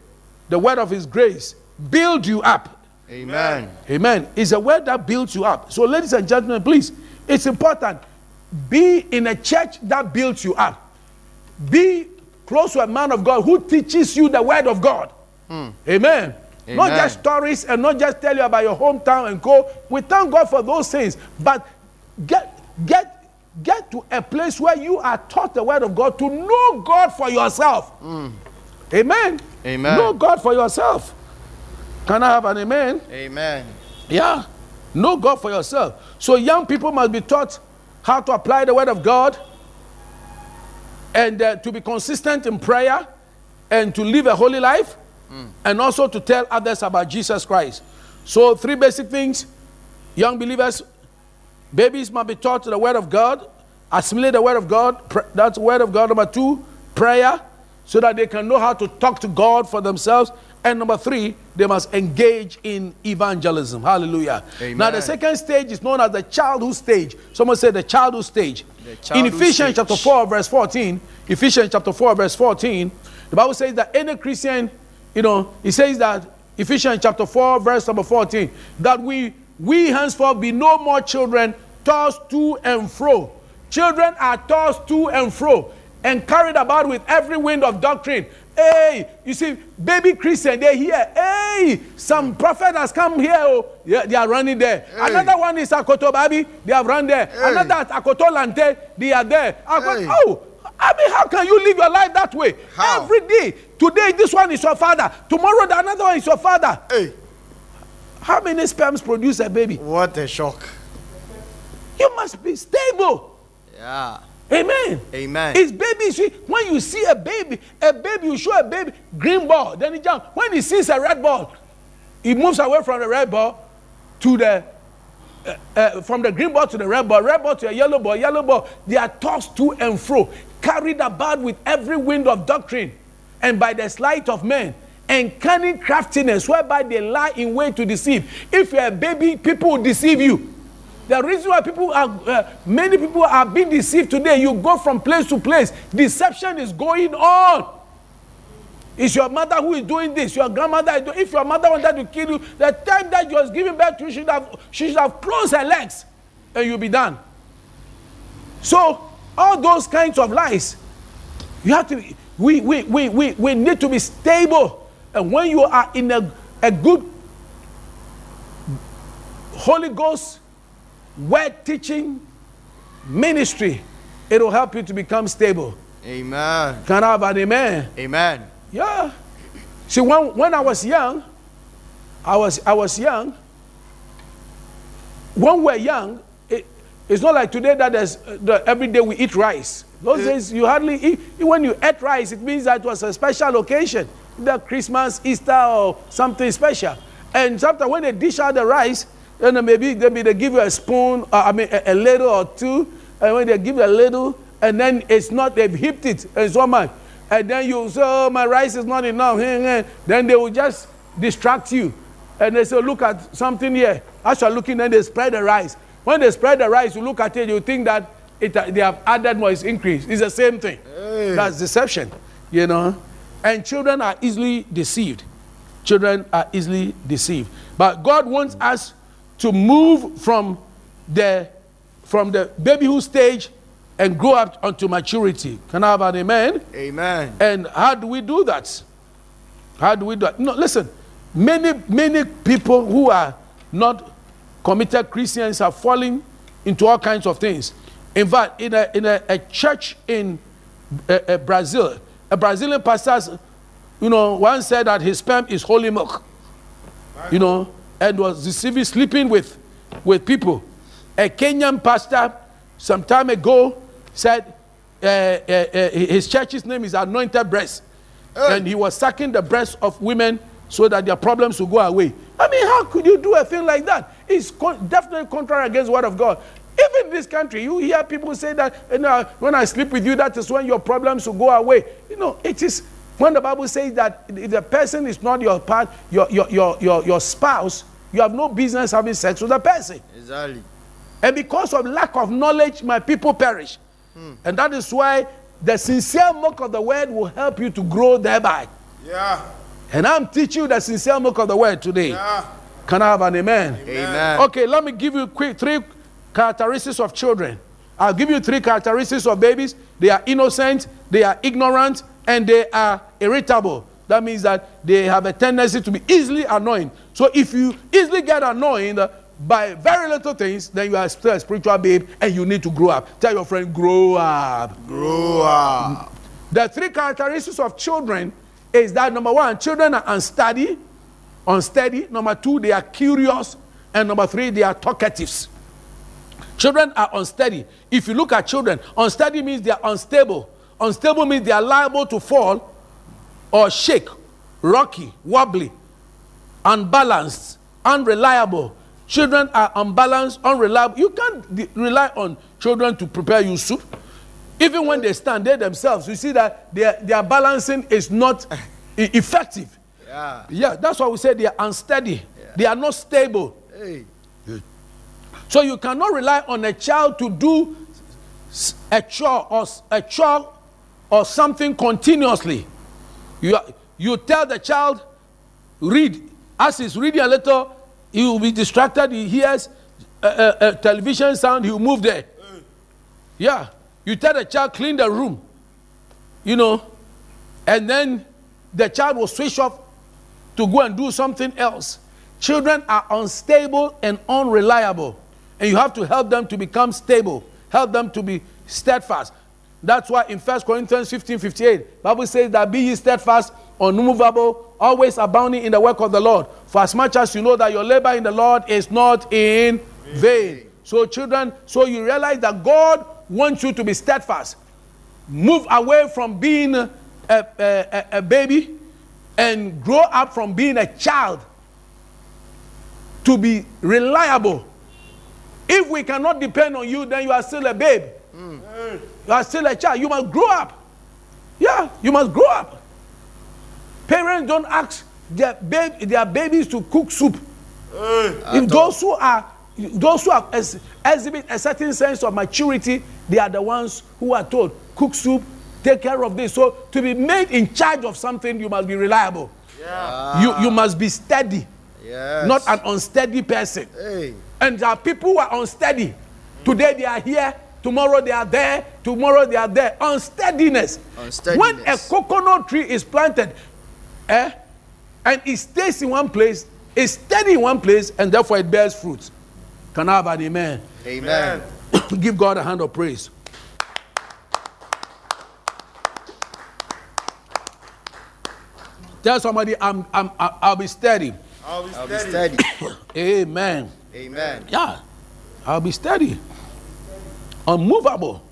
the word of his grace, build you up. Amen. Amen. It's a word that builds you up. So, ladies and gentlemen, please, it's important. Be in a church that builds you up. Be close to a man of God who teaches you the word of God. Hmm. Amen. Not just stories and not just tell you about your hometown and go. We thank God for those things. But get get get to a place where you are taught the word of God to know God for yourself. Amen. Amen. Know God for yourself. Can I have an amen? Amen. Yeah. Know God for yourself. So young people must be taught how to apply the word of God and uh, to be consistent in prayer and to live a holy life and also to tell others about Jesus Christ. So three basic things. Young believers, babies must be taught the word of God, assimilate the word of God. Pr- that's word of God. Number two, prayer, so that they can know how to talk to God for themselves. And number three, they must engage in evangelism. Hallelujah. Amen. Now, the second stage is known as the childhood stage. Someone said the childhood stage. The In Ephesians stage. chapter 4, verse 14, Ephesians chapter 4, verse 14, the Bible says that any Christian, you know, he says that Ephesians chapter 4, verse number 14, that we we henceforth be no more children tossed to and fro. Children are tossed to and fro and carried about with every wind of doctrine. Hey, you see, baby Christian, they're here. Hey, some prophet has come here. Oh, yeah, they are running there. Another one is Akoto Babi, they have run there. Another at Akoto Lante, they are there. Ako- Hey. Oh, I mean, how can you live your life that way? How? Every day. Today, this one is your father. Tomorrow, the another one is your father. Hey, How many sperms produce a baby? what a shock. You must be stable. Yeah. Amen. Amen. It's baby. See, when you see a baby, a baby, you show a baby green ball, then he jump. When he sees a red ball, he moves away from the red ball to the uh, uh, from the green ball to the red ball, red ball to a yellow ball, yellow ball. They are tossed to and fro, carried about with every wind of doctrine, and by the sleight of men. And cunning craftiness, whereby they lie in wait to deceive. If you're a baby, people will deceive you. The reason why people are, uh, many people are being deceived today, you go from place to place. Deception is going on. It's your mother who is doing this. Your grandmother is doing. If your mother wanted to kill you, the time that you was giving birth to you, she should have, she should have closed her legs, and you'll be done. So all those kinds of lies, you have to. We we we we, we need to be stable, and when you are in a, a good Holy Ghost word teaching ministry, it will help you to become stable. Amen. Can I have an amen? Amen. Yeah. See, when, when I was young, I was, I was young. When we're young, it, it's not like today that there's, uh, the, every day we eat rice. Those days, you hardly eat. When you ate rice, it means that it was a special occasion, either Christmas, Easter, or something special. And sometimes when they dish out the rice, then maybe, maybe they give you a spoon, uh, I mean, a, a little or two, and when they give you a little, and then it's not, they've heaped it, and so much. And then you say, oh, my rice is not enough. Then they will just distract you. And they say, look at something here. As you're looking, then they spread the rice. When they spread the rice, you look at it, you think that it, uh, they have added more, it's increased. It's the same thing. That's deception, you know. And children are easily deceived. Children are easily deceived. But God wants us to move from the from the babyhood stage and grow up unto maturity. Can I have an amen? Amen. And how do we do that? How do we do that? No, listen. many, many people who are not committed Christians are falling into all kinds of things. In fact, in a, in a, a church in uh, uh, Brazil, a Brazilian pastor, you know, once said that his sperm is holy milk, you know, and was deceiving, sleeping with, with people. A Kenyan pastor some time ago said uh, uh, uh, his church's name is Anointed Breast, and he was sucking the breasts of women so that their problems will go away. I mean, how could you do a thing like that? It's con- definitely contrary against the word of God. Even in this country, you hear people say that eh, you know, when I sleep with you, that is when your problems will go away. You know, it is when the Bible says that if the person is not your part, your, your, your, your, your spouse, you have no business having sex with the person. Exactly. And because of lack of knowledge, my people perish. Hmm. And that is why the sincere milk of the word will help you to grow thereby. Yeah. And I'm teaching you the sincere milk of the word today. Yeah. Can I have an amen? Amen. Okay, let me give you quick three characteristics of children. I'll give you three characteristics of babies. They are innocent, they are ignorant, and they are irritable. That means that they have a tendency to be easily annoyed. So if you easily get annoyed by very little things, then you are still a spiritual babe and you need to grow up. Tell your friend, grow up. Grow up. The three characteristics of children is that number one, children are unsteady, unsteady. Number two, they are curious. And number three, they are talkatives. Children are unsteady. If you look at children, unsteady means they are unstable. Unstable means they are liable to fall or shake, rocky, wobbly, unbalanced, unreliable. Children are unbalanced, unreliable. You can't de- rely on children to prepare you soup. Even when they stand there themselves, you see that their, their balancing is not effective. Yeah. Yeah, that's why we say they are unsteady. They are not stable. Hey. So you cannot rely on a child to do a chore or a chore or something continuously. You, you tell the child, read. As he's reading a little, he will be distracted. He hears a, a- a television sound, he will move there. Yeah. You tell the child, clean the room. You know, and then the child will switch off to go and do something else. Children are unstable and unreliable, and you have to help them to become stable, help them to be steadfast. That's why in 1 Corinthians 15 58, Bible says that be ye steadfast, unmovable, always abounding in the work of the Lord. For as much as you know that your labor in the Lord is not in vain. So, children, so you realize that God wants you to be steadfast. Move away from being a, a, a, a baby and grow up from being a child to be reliable. If we cannot depend on you, then you are still a babe. You are still a child. You must grow up. Yeah, you must grow up. Parents don't ask their, their babies to cook soup. If those who are those who have ex- exhibit a certain sense of maturity, they are the ones who are told, cook soup, take care of this. So to be made in charge of something, you must be reliable. Yeah. You, you must be steady, Yes. not an unsteady person. Hey. And there are people who are unsteady. Today they are here, tomorrow they are there, tomorrow they are there. Unsteadiness. Unsteadiness. When a coconut tree is planted, eh, and it stays in one place, it's steady in one place, and therefore it bears fruit. Can I have an amen? Amen. Give God a hand of praise. Tell somebody, I'm, I'm, I'll be steady. I'll be I'll be steady. steady. Amen. Amen. Yeah, I'll be steady. Unmovable.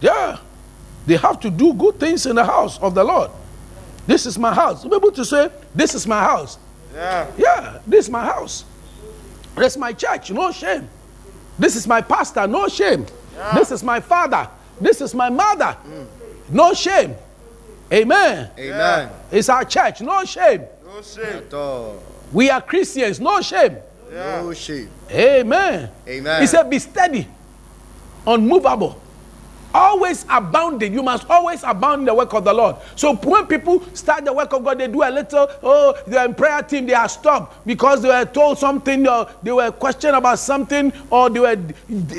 Yeah. They have to do good things in the house of the Lord. This is my house. Be able to say, This is my house. Yeah. Yeah, this is my house. This is my church. No shame. This is my pastor. No shame. This is my father. This is my mother. Mm. No shame. Amen. Amen. It's our church. No shame. No shame. At all. We are Christians. No shame. Yeah. No shame. Amen. Amen. He said, Be steady, unmovable, always abounding. You must always abound in the work of the Lord. So when people start the work of God, they do a little, oh, they're in prayer team, they are stopped because they were told something, or they were questioned about something, or they were d-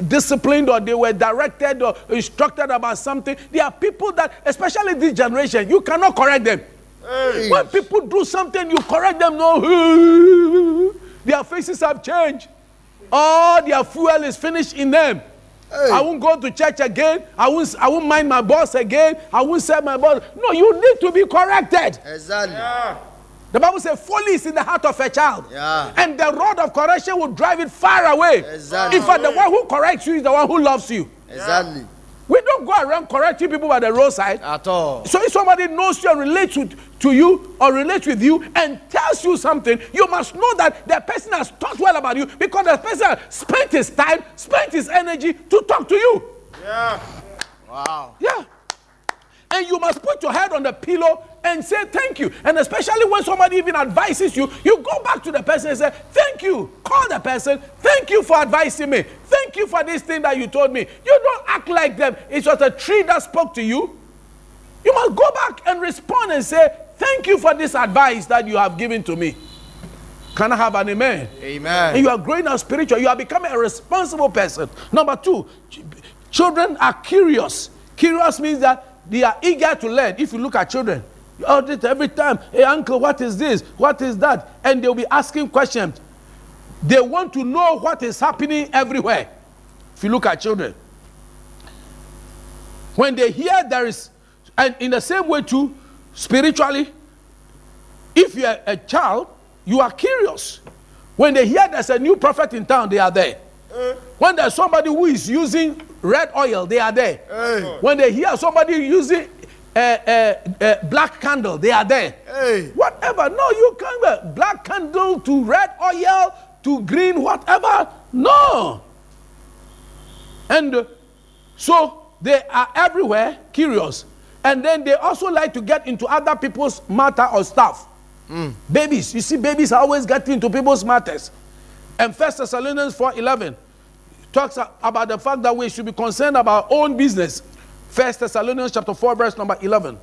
disciplined, or they were directed or instructed about something. There are people that, especially this generation, you cannot correct them. Hey. When people do something, you correct them. No, their faces have changed. All their fuel is finished in them. Hey. I won't go to church again. I won't, I won't mind my boss again. I won't serve my boss. No, you need to be corrected. Exactly. Yeah. The Bible says, folly is in the heart of a child. Yeah. And the rod of correction will drive it far away. Exactly. In fact, the one who corrects you is the one who loves you. Exactly. We don't go around correcting people by the roadside. At all. So if somebody knows you and relates with, to you or relates with you and tells you something, you must know that the person has talked well about you because the person has spent his time, spent his energy to talk to you. Yeah. Wow. Yeah. And you must put your head on the pillow and say thank you. And especially when somebody even advises you, you go back to the person and say, Thank you. Call the person. Thank you for advising me. Thank you for this thing that you told me. You don't act like them. It was a tree that spoke to you. You must go back and respond and say, Thank you for this advice that you have given to me. Can I have an amen? And Amen. you are growing up spiritual. You are becoming a responsible person. Number two, children are curious. Curious means that they are eager to learn. If you look at children, every time, hey uncle, what is this? What is that? And they'll be asking questions. They want to know what is happening everywhere. If you look at children, when they hear there is, and in the same way too, spiritually, if you are a child, you are curious. When they hear there's a new prophet in town, they are there. When there's somebody who is using red oil, they are there. Hey. When they hear somebody using a, a, a black candle, they are there. Hey. Whatever. No, you can't wear black candle to red oil to green, whatever. No. And uh, so they are everywhere curious. And then they also like to get into other people's matter or stuff. Hmm. Babies, you see, babies always get into people's matters. And First Thessalonians 4:11 talks about the fact that we should be concerned about our own business. First Thessalonians chapter 4, verse number 11.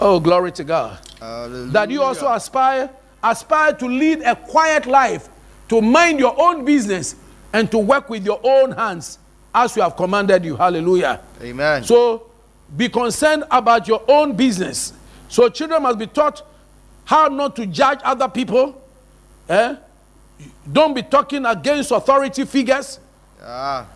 Oh, glory to God Hallelujah. that you also aspire aspire to lead a quiet life to mind your own business and to work with your own hands as we have commanded you hallelujah Amen. so be concerned about your own business so children must be taught how not to judge other people eh? Don't be talking against authority figures Ah.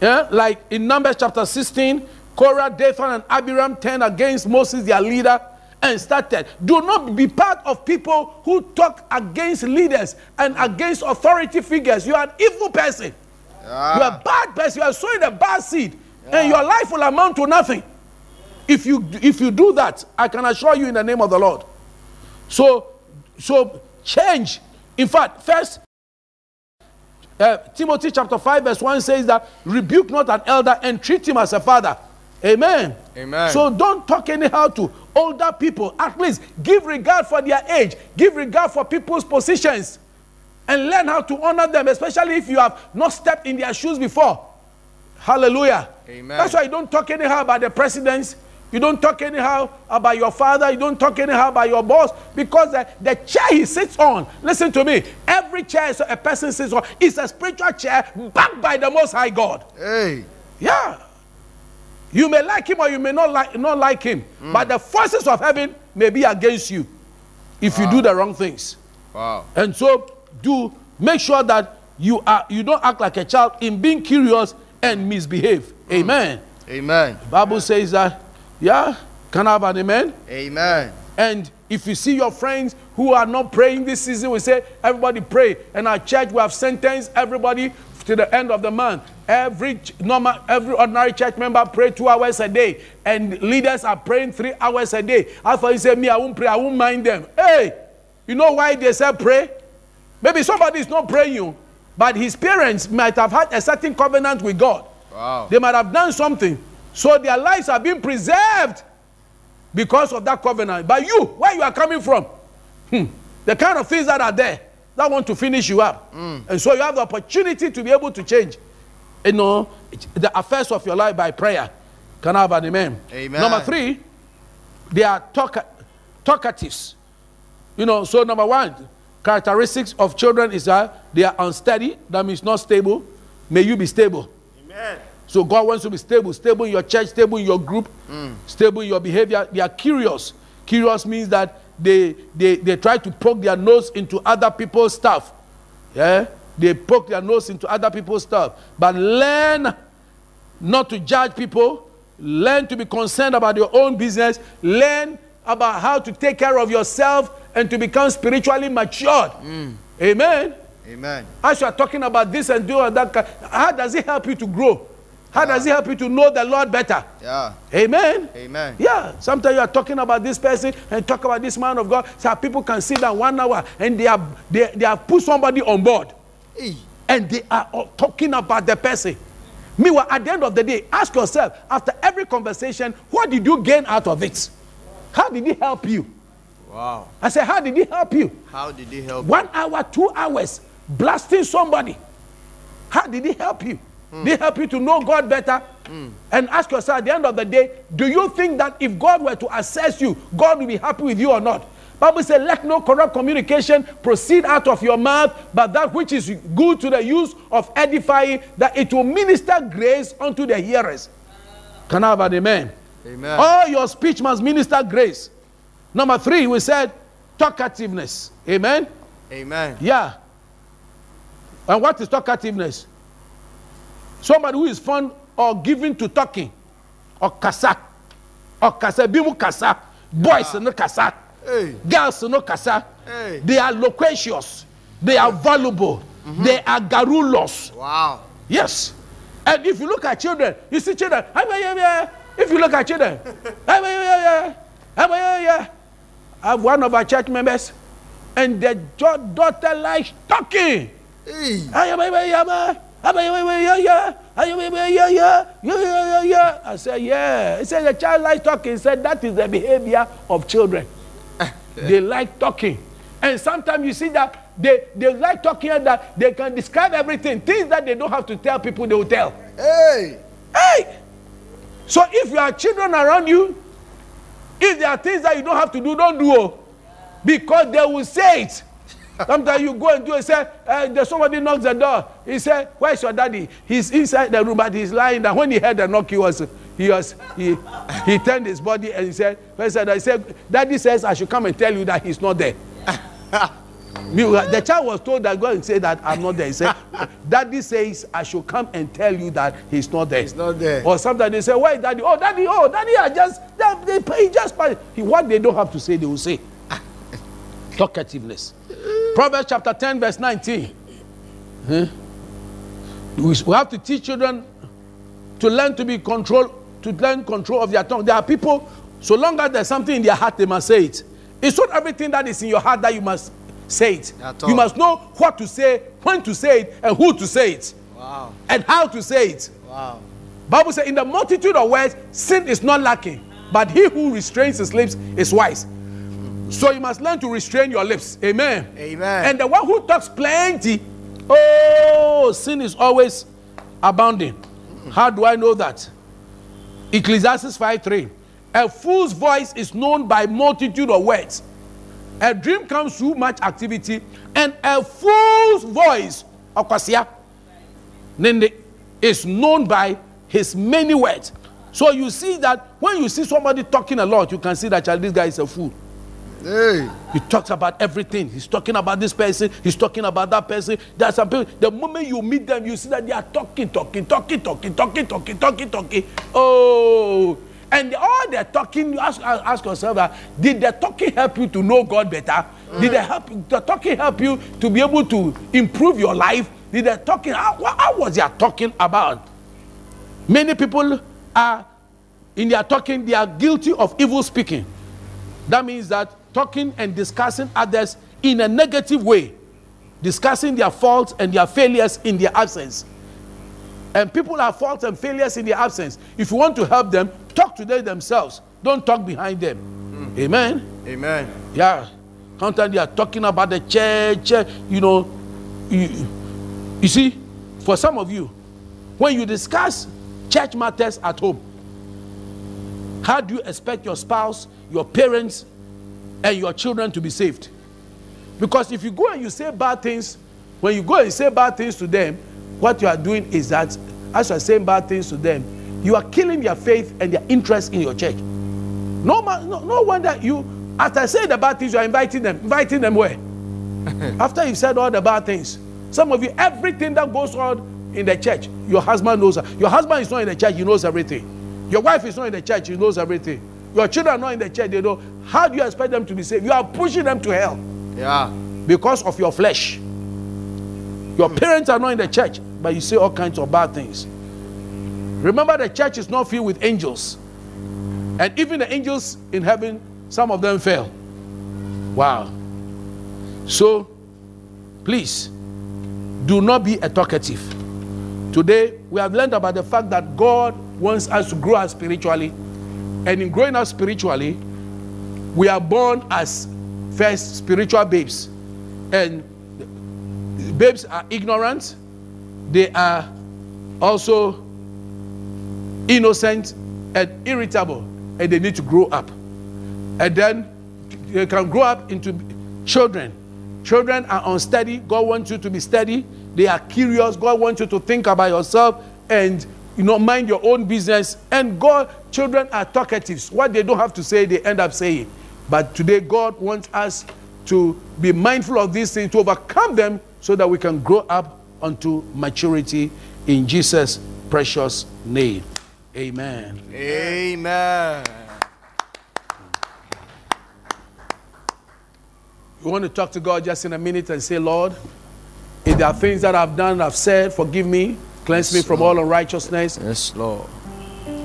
yeah, like in Numbers chapter 16, Korah, Dathan, and Abiram turned against Moses, their leader, and started. Do not be part of people who talk against leaders and against authority figures. You are an evil person. You are a bad person. You are sowing a bad seed, and your life will amount to nothing. If you if you do that, I can assure you in the name of the Lord. So so change. In fact, first uh, Timothy chapter 5, verse 1 says that rebuke not an elder and treat him as a father. Amen. Amen. So don't talk anyhow to older people. At least give regard for their age, give regard for people's positions, and learn how to honor them, especially if you have not stepped in their shoes before. Hallelujah. Amen. That's why you don't talk anyhow about the presidents. You don't talk anyhow about your father. You don't talk anyhow about your boss because the, the chair he sits on, listen to me, every chair a person sits on is a spiritual chair backed by the Most High God. Hey. Yeah. You may like him or you may not like, not like him, mm. but the forces of heaven may be against you if you do the wrong things. Wow. And so do make sure that you are you don't act like a child in being curious and misbehave. Mm. Amen. Amen. Bible says that, yeah, can I have an amen? Amen. And if you see your friends who are not praying this season, we say, everybody pray. And our church, we have sentenced everybody to the end of the month. Every normal, every ordinary church member pray two hours a day, and leaders are praying three hours a day. After you say, me, I won't pray, I won't mind them. Hey, you know why they say pray? Maybe somebody is not praying you, but his parents might have had a certain covenant with God. Wow. They might have done something. So their lives are being preserved because of that covenant. But you, where you are coming from, hmm, the kind of things that are there that want to finish you up. And so you have the opportunity to be able to change, you know, the affairs of your life by prayer. Can I have an amen? Amen. Number three, they are talk- talkatives. You know, so number one, characteristics of children is that they are unsteady. That means not stable. May you be stable. Amen. So God wants to be stable, stable in your church, stable in your group, mm. stable in your behavior. They are curious. Curious means that they, they, they try to poke their nose into other people's stuff. Yeah? They poke their nose into other people's stuff. But learn not to judge people. Learn to be concerned about your own business. Learn about how to take care of yourself and to become spiritually matured. Mm. Amen. Amen. As you are talking about this and doing that, how does it help you to grow? How does it help you to know the Lord better? Yeah. Amen. Amen. Yeah, sometimes you are talking about this person and talk about this man of God. So people can sit down one hour and they are they, they have put somebody on board Hey. and they are talking about the person. Meanwhile, at the end of the day, ask yourself after every conversation, what did you gain out of it? How did it help you? Wow. I said, how did it help you? How did he help? One hour, two hours, blasting somebody. How did it help you? Mm. Did it help you to know God better? Mm. And ask yourself at the end of the day, do you think that if God were to assess you, God will be happy with you or not? Bible says, let no corrupt communication proceed out of your mouth, but that which is good to the use of edifying, that it will minister grace unto the hearers. Can I have an amen? Amen. All your speech must minister grace. Number three, we said talkativeness. Amen. Amen. Yeah. And what is talkativeness? Somebody who is fond or given to talking. Or kasa. Or kasa. Bimu kasa. Boys no kasa. Hey. Girls no kasa. Hey. They are loquacious. They are valuable. They are garrulous. Wow. Yes. And if you look at children, you see children. "Ah, yeah, yeah, yeah." If you look at children, "Ah, yeah, yeah, yeah." Yeah, yeah. I have one of our church members, and the daughter likes talking. Hey. I said, yeah. He said, the child likes talking. He said, that is the behavior of children. they like talking. And sometimes you see that they, they like talking and that they can describe everything. Things that they don't have to tell people, they will tell. Hey. Hey! So if you have children around you, if there are things that you don't have to do, don't do. Oh. Because they will say it. Sometimes you go and do it, say, uh, there's somebody knocks the door. He said, Where's your daddy? He's inside the room, but he's lying down. When he heard the knock, he was he was he he turned his body and he said, Where's that? I said, Daddy says I should come and tell you that he's not there. The child was told that go and say that I'm not there. He said, Daddy says I should come and tell you that he's not there. He's not there. Or sometimes they say, Why is daddy? Oh, daddy, oh, daddy, I just they, they, he just passed." he, what they don't have to say, they will say. Talkativeness. Proverbs chapter 10, verse 19. Huh? We we have to teach children to learn to be control, to learn control of their tongue. There are people, so long as there's something in their heart, they must say it. It's not everything that is in your heart that you must say it. You must know what to say, when to say it, and who to say it, Wow. and how to say it. Wow. Bible says, in the multitude of words, sin is not lacking, but he who restrains his lips is wise. So you must learn to restrain your lips. Amen. Amen. And the one who talks plenty, oh, sin is always abounding. How do I know that? Ecclesiastes 5 3. A fool's voice is known by multitude of words. A dream comes through much activity, and a fool's voice, Okwasia, Nende, is known by his many words. So you see that when you see somebody talking a lot, you can see that this guy is a fool. Hey. He talks about everything. He's talking about this person. He's talking about that person. There are some people. The moment you meet them, you see that they are talking, talking, talking, talking, talking, talking, talking, talking. Oh, and all the talking. You ask, ask yourself, uh, did the talking help you to know God better? Did the help the talking help you to be able to improve your life? Did the talking? How, what- how was their talking about? Many people are in their talking. They are guilty of evil speaking. That means that talking and discussing others in a negative way, discussing their faults and their failures in their absence. And people have faults and failures in their absence. If you want to help them, talk to them themselves. Don't talk behind them. Amen. Amen. Yeah. Sometimes they are talking about the church. eh, You know, you, you see, for some of you, when you discuss church matters at home, how do you expect your spouse, your parents, and your children to be saved? Because if you go and you say bad things, when you go and say bad things to them, what you are doing is that as you are saying bad things to them, you are killing their faith and their interest in your church. No, no, no wonder you After saying the bad things, you are inviting them. Inviting them where? After you've said all the bad things. Some of you, everything that goes on in the church, your husband knows. Your husband is not in the church, he knows everything. Your wife is not in the church, he knows everything. Your children are not in the church, they know. How do you expect them to be saved? You are pushing them to hell Yeah. because of your flesh. Your parents are not in the church, but you say all kinds of bad things. Remember, the church is not filled with angels. And even the angels in heaven, some of them fell. Wow. So, please, do not be a talkative. Today, we have learned about the fact that God wants us to grow spiritually. And in growing up spiritually, we are born as first spiritual babes. And babes are ignorant, they are also innocent and irritable, and they need to grow up. And then they can grow up into children. Children are unsteady. God wants you to be steady. They are curious. God wants you to think about yourself and you know mind your own business. And God, children are talkatives. What they don't have to say, they end up saying. But today, God wants us to be mindful of these things, to overcome them, so that we can grow up unto maturity in Jesus' precious name. Amen. Amen. You want to talk to God just in a minute and say, Lord, if there are things that I've done, I've said, forgive me, cleanse me from Lord. all unrighteousness, Yes, Lord.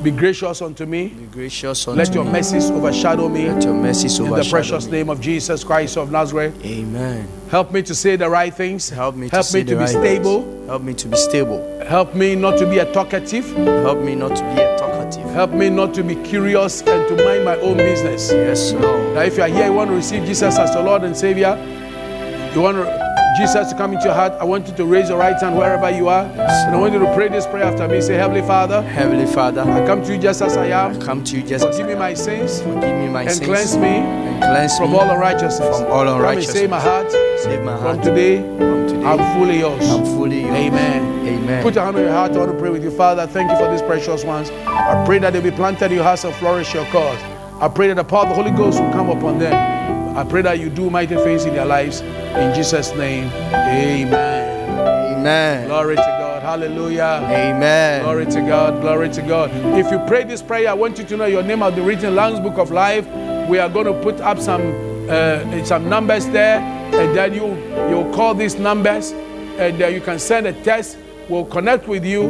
be gracious unto me. Be gracious unto me. Let your me. mercies overshadow me. Let your mercies overshadow me In the precious me. name of Jesus Christ of Nazareth, Amen. help me to say the right things. Help me to, Help me to be stable. things. Help me to be stable. Help me not to be a talkative. Help me not to be a talkative. Help me not to be curious and to mind my own business. Yes, Lord. Now, if you are here, you want to receive Jesus as your Lord and Savior, you want to, Jesus to come into your heart, I want you to raise your right hand wherever you are. And I want you to pray this prayer after me. Say, Heavenly Father, Heavenly Father, I come to you just as I am. I come to you just as Forgive me my sins Forgive me my and sins. cleanse me and cleanse from me all unrighteousness. from all unrighteousness. save my heart. Save my heart. From today, From today, I'm fully yours. I'm fully yours. Amen. Amen. Put your hand on your heart. I want to pray with you. Father, thank you for these precious ones. I pray that they'll be planted in your house and flourish your cause. I pray that the power of the Holy Ghost will come upon them. I pray that you do mighty things in their lives. In Jesus' name, amen. Amen. Glory to God. Hallelujah. Amen. Glory to God. Glory to God. If you pray this prayer, I want you to know your name has been written in Lamb's Book of Life. We are going to put up some uh, some numbers there, and then you you'll call these numbers, and uh, you can send a text. We'll connect with you,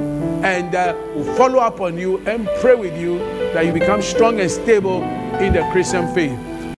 and uh, we'll follow up on you and pray with you that you become strong and stable in the Christian faith.